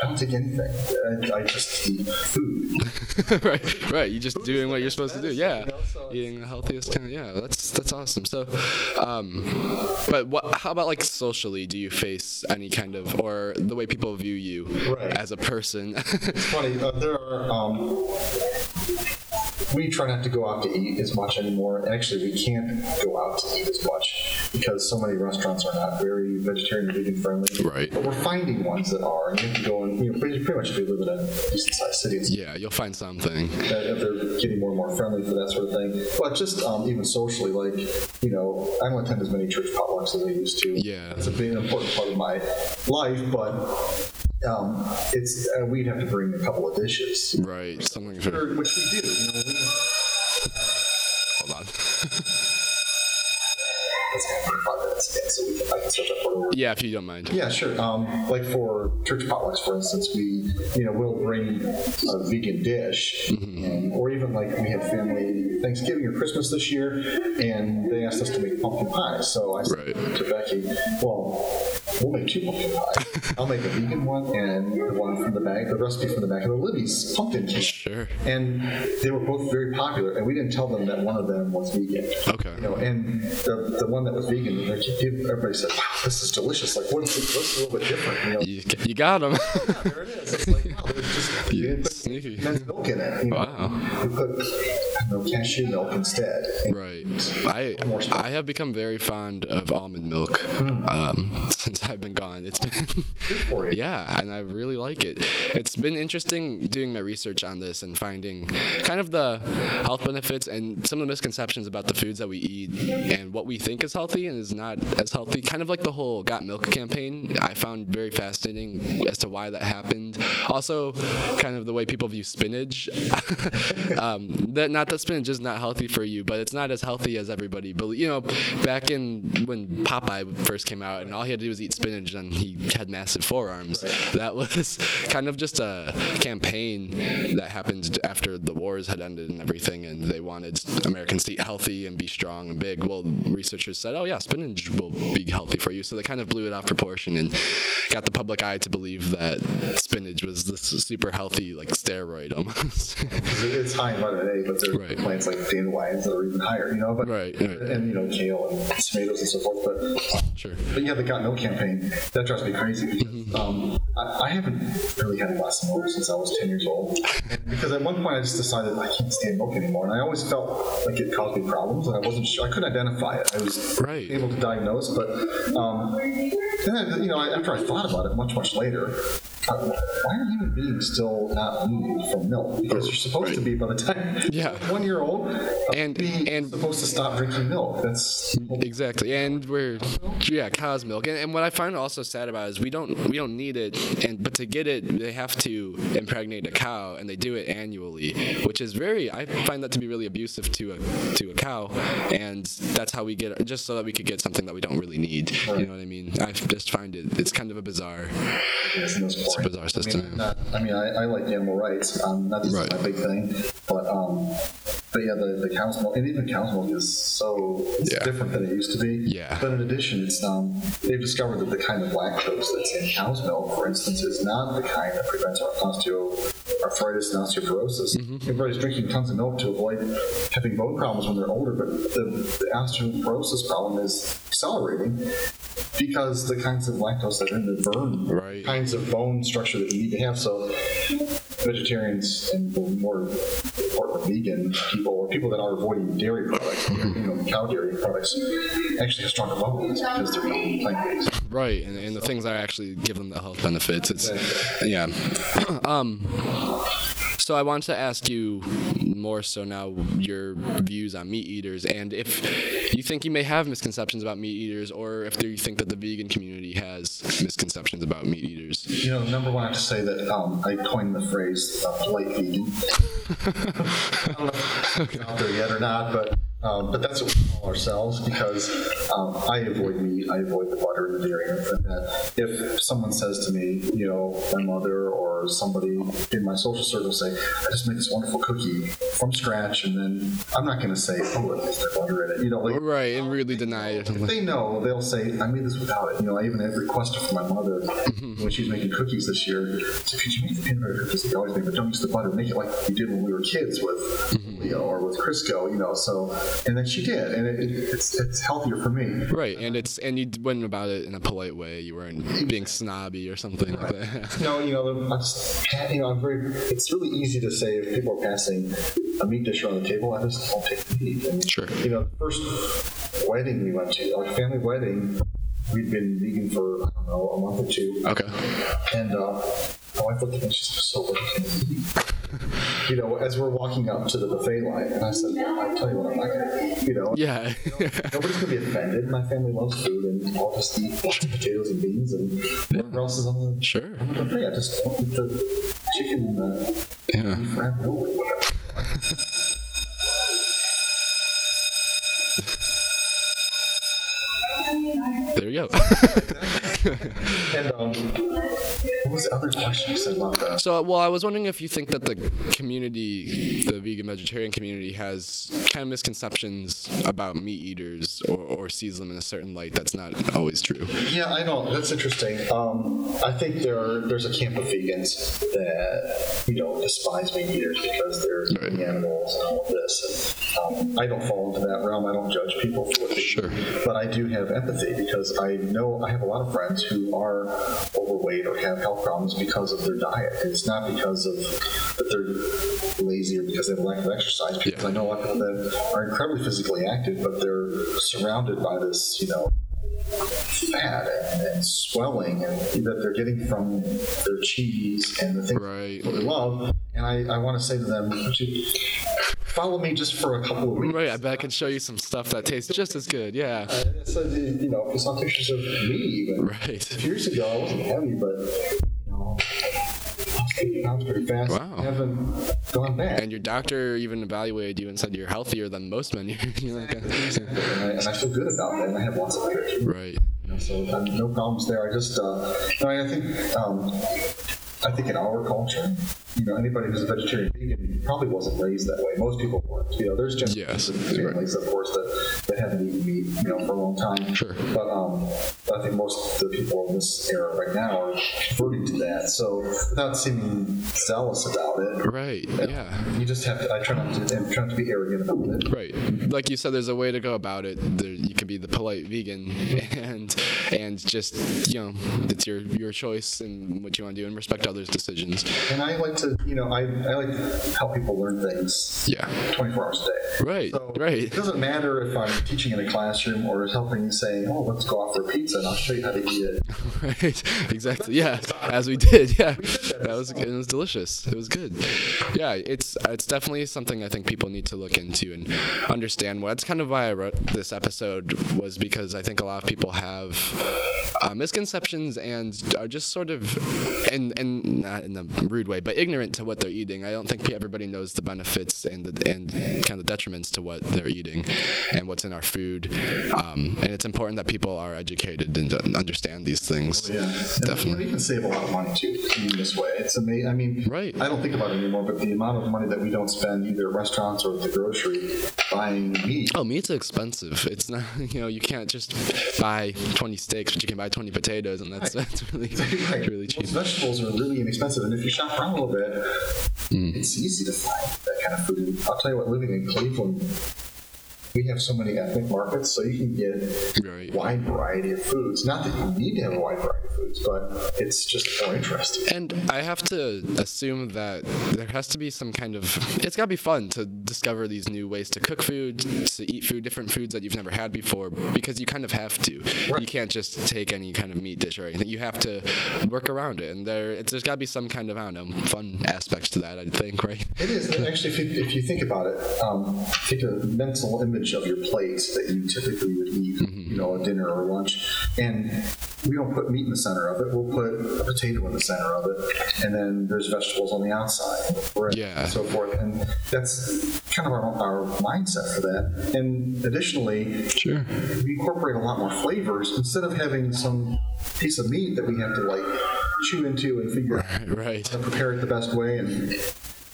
don't take anything. I, I just eat food. right, right. You're just doing what you're supposed to do. Yeah, eating the healthiest kind. Of, yeah, that's that's awesome. So, um, but what? How about like socially? Do you face any kind of or the way people view you Right. as a person? It's funny. Uh, there are. Um, we try not to go out to eat as much anymore. Actually, we can't go out to eat as much because so many restaurants are not very vegetarian vegan friendly. Right. But we're finding ones that are, and you have to go and you know, pretty, pretty much if you live in a decent sized city, yeah, you'll find something. that if they're getting more and more friendly for that sort of thing. But just um, even socially, like, you know, I don't attend as many church potlucks as I used to. Yeah. It's a big important part of my life, but um, it's uh, we'd have to bring a couple of dishes. Right, something for. Which we do, you know, we, Hold on. let's have five minutes again, so we can, I can start that part over. Yeah, if you don't mind. Yeah, sure. Um, like for church potlucks, for instance, we, you know, we'll bring a vegan dish, and, or even like we had family Thanksgiving or Christmas this year, and they asked us to make pumpkin pie. So I said Right. to Becky, well, we'll make two pumpkin pies. I'll make a vegan one and the one from the bag, the recipe from the back of the Libby's pumpkin cake. Sure. And they were both very popular, and we didn't tell them that one of them was vegan. Okay. You know, and the, the one that was vegan, everybody said, "Wow, this is delicious! Like, what is it? Looks a little bit different." You know, You, you got him. there it is. It's like, wow, there's just Yeah, men's milk in it. You know? Wow. We put no cashew milk instead. Right. I I have become very fond of almond milk um, since I've been gone. It's been for you. yeah, and I really like it. It's been interesting doing my research on this and finding kind of the health benefits and some of the misconceptions about the foods that we eat and what we think is healthy and is not as healthy. Kind of like the whole Got Milk campaign. I found very fascinating as to why that happened. Also, kind of the way people view spinach. um, that not that spinach is not healthy for you, but it's not as healthy as everybody. But you know, back in when Popeye first came out, and all he had to do was eat spinach, and he had massive forearms. That was kind of just a campaign that happened after the wars had ended and everything, and they wanted Americans to eat healthy and be strong and big. Well, researchers said, "Oh yeah, spinach will be healthy for you," so they kind of blew it out of proportion and got the public eye to believe that spinach was this super healthy like steroid almost. It's high in vitamin A, but there's Right. plants like dandelions that are even higher. You know, but Right, right. and you know kale and tomatoes and so forth. But sure. But yeah, the Got Milk campaign, that drives me crazy because um, I, I haven't really had a glass of milk since I was 10 years old. Because at one point I just decided I can't stand milk anymore. And I always felt like it caused me problems and I wasn't sure, I couldn't identify it. I was Right. able to diagnose, but um, then, you know, after I thought about it much, much later, why are human beings still not weaned from milk? Because you're supposed to be by the time Yeah. one year old, And- and- supposed to stop drinking milk. That's Exactly, and we're yeah, cow's milk. And, and what I find also sad about is we don't we don't need it, and but to get it, they have to impregnate a cow, and they do it annually, which is very I find that to be really abusive to a to a cow, and that's how we get just so that we could get something that we don't really need. You know what I mean? I just find it it's kind of a bizarre. Those a bizarre system. I mean, not, I, mean I, I like animal rights. Um, not Right. my big thing, but um, but yeah, the, the cow's milk, and even cow's milk is so it's Yeah. different than it used to be. Yeah. But in addition, it's um, they've discovered that the kind of lactose that's in cow's milk, for instance, is not the kind that prevents our osteoarthritis and osteoporosis. Mm-hmm. Everybody's drinking tons of milk to avoid having bone problems when they're older, but the, the osteoporosis problem is accelerating because the kinds of lactose that are in the burn Right. kinds of bone structure that you need to have. So vegetarians and more important vegan people or people that are avoiding dairy products you know, cow dairy products actually have stronger bones because they're eating plant-based. Right, and, and the things that actually give them the health benefits. It's yeah. um, so I wanted to ask you more so now your views on meat eaters and if you think you may have misconceptions about meat eaters or if you think that the vegan community has misconceptions about meat eaters. You know, number one, I have to say that um, I coined the phrase uh, polite vegan. I don't know if it's out there yet or not, but um, but that's ourselves because um, I avoid meat, I avoid the butter and the dairy. And that if someone says to me, you know, my mother or somebody in my social circle say, I just made this wonderful cookie from scratch, and then I'm not going to say, oh, it has butter in it. You know, like, Right, and really deny it. if they know, they'll say, I made this without it. You know, I even had requested from my mother when she was making cookies this year. So could you make the peanut butter cookies that you always make, but don't use the butter. Make it like you did when we were kids with oleo or with Crisco, you know. So, and then she did, and it, it, it's it's healthier for me. Right, and it's and you went about it in a polite way. You weren't being snobby or something like that. No, you know, I'm just, you know, I'm very. It's really easy to say if people are passing a meat dish around the table, I just don't take the meat. And, Sure. You know, the first wedding we went to, like family wedding, we'd been vegan for I don't know a month or two. Okay. And uh, my wife looked at me she's so what can you eat? You know, as we're walking up to the buffet line, and I said, I tell you what, I'm not going to. You know, Yeah. nobody's going to be offended. My family loves food, and I'll just eat lots of potatoes and beans and whatever else is on the, sure. on the buffet. I just eat the chicken and the Yeah. beef whatever. There you go. And um, what was the other question you said about that? So, well, I was wondering if you think that the community, the vegan vegetarian community, has kind of misconceptions about meat eaters or, or sees them in a certain light that's not always true. Yeah, I know. That's interesting. Um, I think there are, there's a camp of vegans that, you know, despise meat eaters because they're eating animals and all of this. And, um, I don't fall into that realm. I don't judge people for what they Sure. eat. But I do have empathy because I know I have a lot of friends who are overweight or have health problems because of their diet. It's not because of that they're lazy or because they have a lack of exercise. Because Yeah. I know a lot of people that are incredibly physically active, but they're surrounded by this, you know, fat and, and swelling and that they're getting from their cheese and the things Right. that they love. And I, I want to say to them, follow me just for a couple of weeks? Right, I bet I can show you some stuff that tastes just as good. Yeah. Uh, and so, you know, I saw pictures of me even Right. years ago. I wasn't heavy, but you know, I was 50 pounds pretty fast. Wow. I haven't gone back. And your doctor even evaluated you and said you're healthier than most men. You're like, and, I, and I feel good about that. And I have lots of energy. right. You know, so um, no problems there. I just, uh, no, I think, um, I think in our culture, you know, anybody who's a vegetarian vegan probably wasn't raised that way. Most people weren't. You know, there's just Yes, families, of course, that haven't eaten meat, you know, for a long time. Sure. But um, I think most of the people in this era right now are reverting to that. So without seeming zealous about it, Right. Yeah. you just have to. I try not to. I'm trying to be arrogant about it. Right. Like you said, there's a way to go about it. There, you can be the polite vegan and and just you know it's your your choice and what you want to do and respect others' decisions. And I like to, you know, I, I like to help people learn things Yeah. 24 hours a day. Right. So Right. It doesn't matter if I'm teaching in a classroom or helping say, oh, let's go out for pizza and I'll show you how to eat it. Right. Exactly. Yeah. As we did. Yeah. That was it was delicious. It was good. Yeah. It's it's definitely something I think people need to look into and understand. Well, that's kind of why I wrote this episode was because I think a lot of people have uh, misconceptions and are just sort of and and not in a rude way, but ignorant to what they're eating. I don't think everybody knows the benefits and the and kind of detriments to what they're eating and what's in our food. Um, and it's important that people are educated and understand these things. Yeah, and Definitely. You can a lot of money too eating this way. It's amazing. I mean, Right. I don't think about it anymore, but the amount of money that we don't spend either at restaurants or at the grocery buying meat. Oh, meat's expensive. It's not, you know, you can't just buy 20 steaks, but you can buy 20 potatoes, and that's that's really Right. really cheap. Most vegetables are really inexpensive, and if you shop around a little bit, Mm. it's easy to find that kind of food. I'll tell you what, living in Cleveland, we have so many ethnic markets, so you can get Right. wide variety of foods. Not that you need to have a wide variety of foods, but it's just more interesting. And I have to assume that there has to be some kind of. It's got to be fun to discover these new ways to cook food, to eat food, different foods that you've never had before, because you kind of have to. You can't just take any kind of meat dish or anything. You have to work around it, and there, it's, there's got to be some kind of I don't know fun aspects to that. I think, right? It is, and actually, if you, if you think about it, um, take a mental image of your plate that you typically would eat, Mm-hmm. you know, a dinner or lunch, and we don't put meat in the center of it. We'll put a potato in the center of it, and then there's vegetables on the outside, bread, Yeah. and so forth. And that's kind of our, our mindset for that. And additionally, Sure. we incorporate a lot more flavors instead of having some piece of meat that we have to like chew into and figure out Right. to prepare it the best way and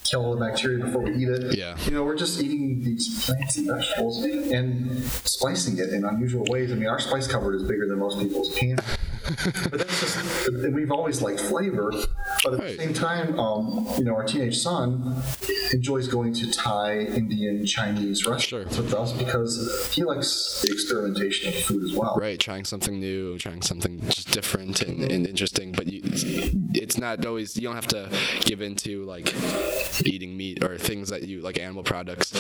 kill all the bacteria before we eat it. Yeah. You know, we're just eating these plants and vegetables and spicing it in unusual ways. I mean, our spice cupboard is bigger than most people's can. But that's just we've always liked flavor. But at Right. the same time, um, you know, our teenage son enjoys going to Thai, Indian, Chinese restaurants with us because he likes the experimentation of food as well. Right, trying something new, trying something just different and, and interesting, but you, it's not always. You don't have to give into like eating meat or things that you like animal products,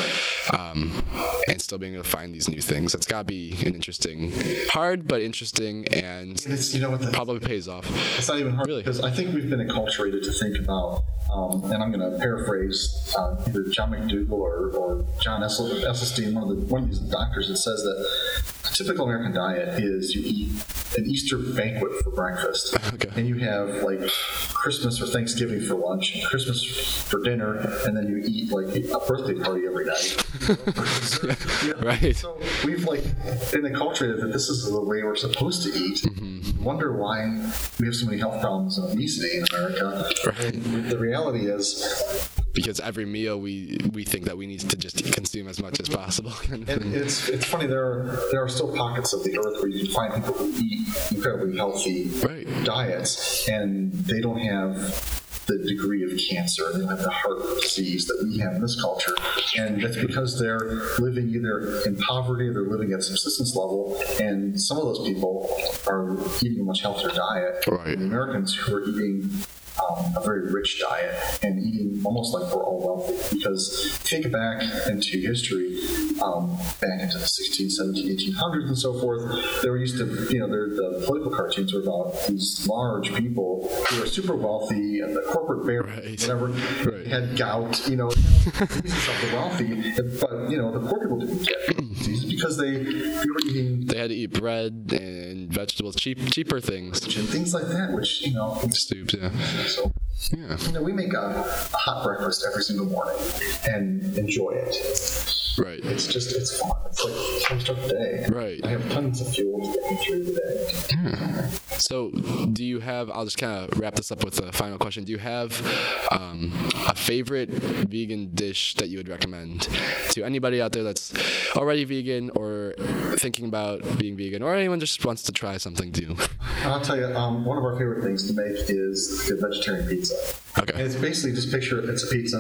um, and still being able to find these new things. It's got to be an interesting, hard but interesting, and And it's, you know what, the, probably pays off. It's not even hard Really? because I think we've been acculturated to think about, um, and I'm going to paraphrase uh, either John McDougall or, or John Essel, one of the one of these doctors that says that a typical American diet is you eat an Easter banquet for breakfast, Okay. and you have like Christmas or Thanksgiving for lunch, Christmas for dinner, and then you eat like a birthday party every night. Know? Right. So we've like been acculturated that this is the way we're supposed to eat. Mm-hmm. Wonder why we have so many health problems and obesity in America. Right. The reality is, Because every meal we we think that we need to just consume as much as possible. and it's it's funny there are there are still pockets of the earth where you can find people who eat incredibly healthy Right. diets, and they don't have the degree of cancer, they don't have the heart disease that we have in this culture, and that's because they're living either in poverty or they're living at subsistence level, and some of those people are eating a much healthier diet Right. than the Americans who are eating um, a very rich diet and eating almost like we're all wealthy. Because think back into history, um, back into the 16, 17, 1800s and so forth, there used to, you know, there, the political cartoons were about these large people who are super wealthy and the corporate bear, Right. whatever, Right. had gout, you know, diseases of the wealthy. But, you know, the poor people didn't get diseases because they, they were eating they had to eat bread and vegetables, cheap cheaper things, and things like that, which, you know, soups. Yeah, so yeah. You know, we make a, a hot breakfast every single morning and enjoy it. Right. It's just, it's fun. It's like how we start the day. Right. I have tons of fuel to get me through the day. So, do you have? I'll just kind of wrap this up with a final question. Do you have um, a favorite vegan dish that you would recommend to anybody out there that's already vegan or thinking about being vegan, or anyone just wants to try something new? I'll tell you, um, one of our favorite things to make is the vegetarian pizza. And it's basically just picture it's a pizza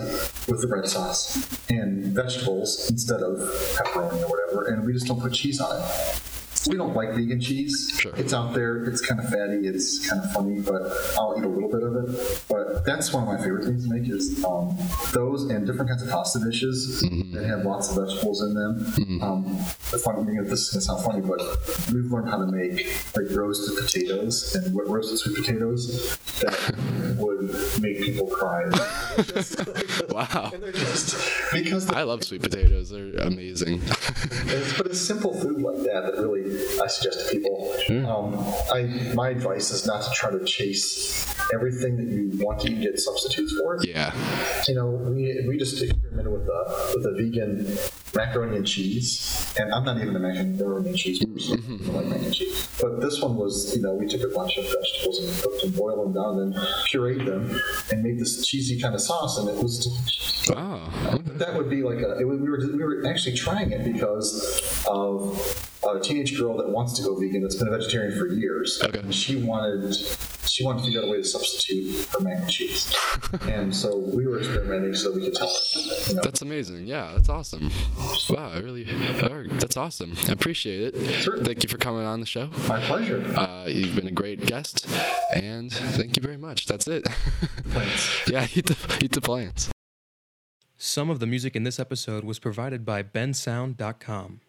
with the red sauce and vegetables instead of pepperoni or whatever, and we just don't put cheese on it. We don't like vegan cheese. Sure. It's out there. It's kind of fatty. It's kind of funny, but I'll eat a little bit of it. But that's one of my favorite things to make is um, those and different kinds of pasta dishes that have lots of vegetables in them. Um, the funny thing is, this is gonna sound funny, but we've learned how to make like roasted potatoes and what roasted sweet potatoes that would make people cry. Wow. And just because I love sweet potatoes. They're amazing. It's, but it's simple food like that that really I suggest to people. Um, I my advice is not to try to chase everything that you want to eat, get substitutes for yeah. You know, we, we just experimented with a with a vegan macaroni and cheese, and I'm not even a macaroni and cheese person. Don't like mac and cheese, but this one was, you know, we took a bunch of vegetables and cooked them, boiled them down, and pureed them, and made this cheesy kind of sauce, and it was delicious. Oh. But that would be like a. It, we were we were actually trying it because of a teenage girl that wants to go vegan that's been a vegetarian for years. Okay. And she wanted she wanted to figure out a way to substitute her mac and cheese. and so we were experimenting so we could tell her. You know? That's amazing. Yeah, that's awesome. Wow, I really, that's awesome. I appreciate it. Certainly. Thank you for coming on the show. My pleasure. Uh, you've been a great guest, and thank you very much. That's it. Thanks. yeah, eat the eat the plants. Some of the music in this episode was provided by bensound.com.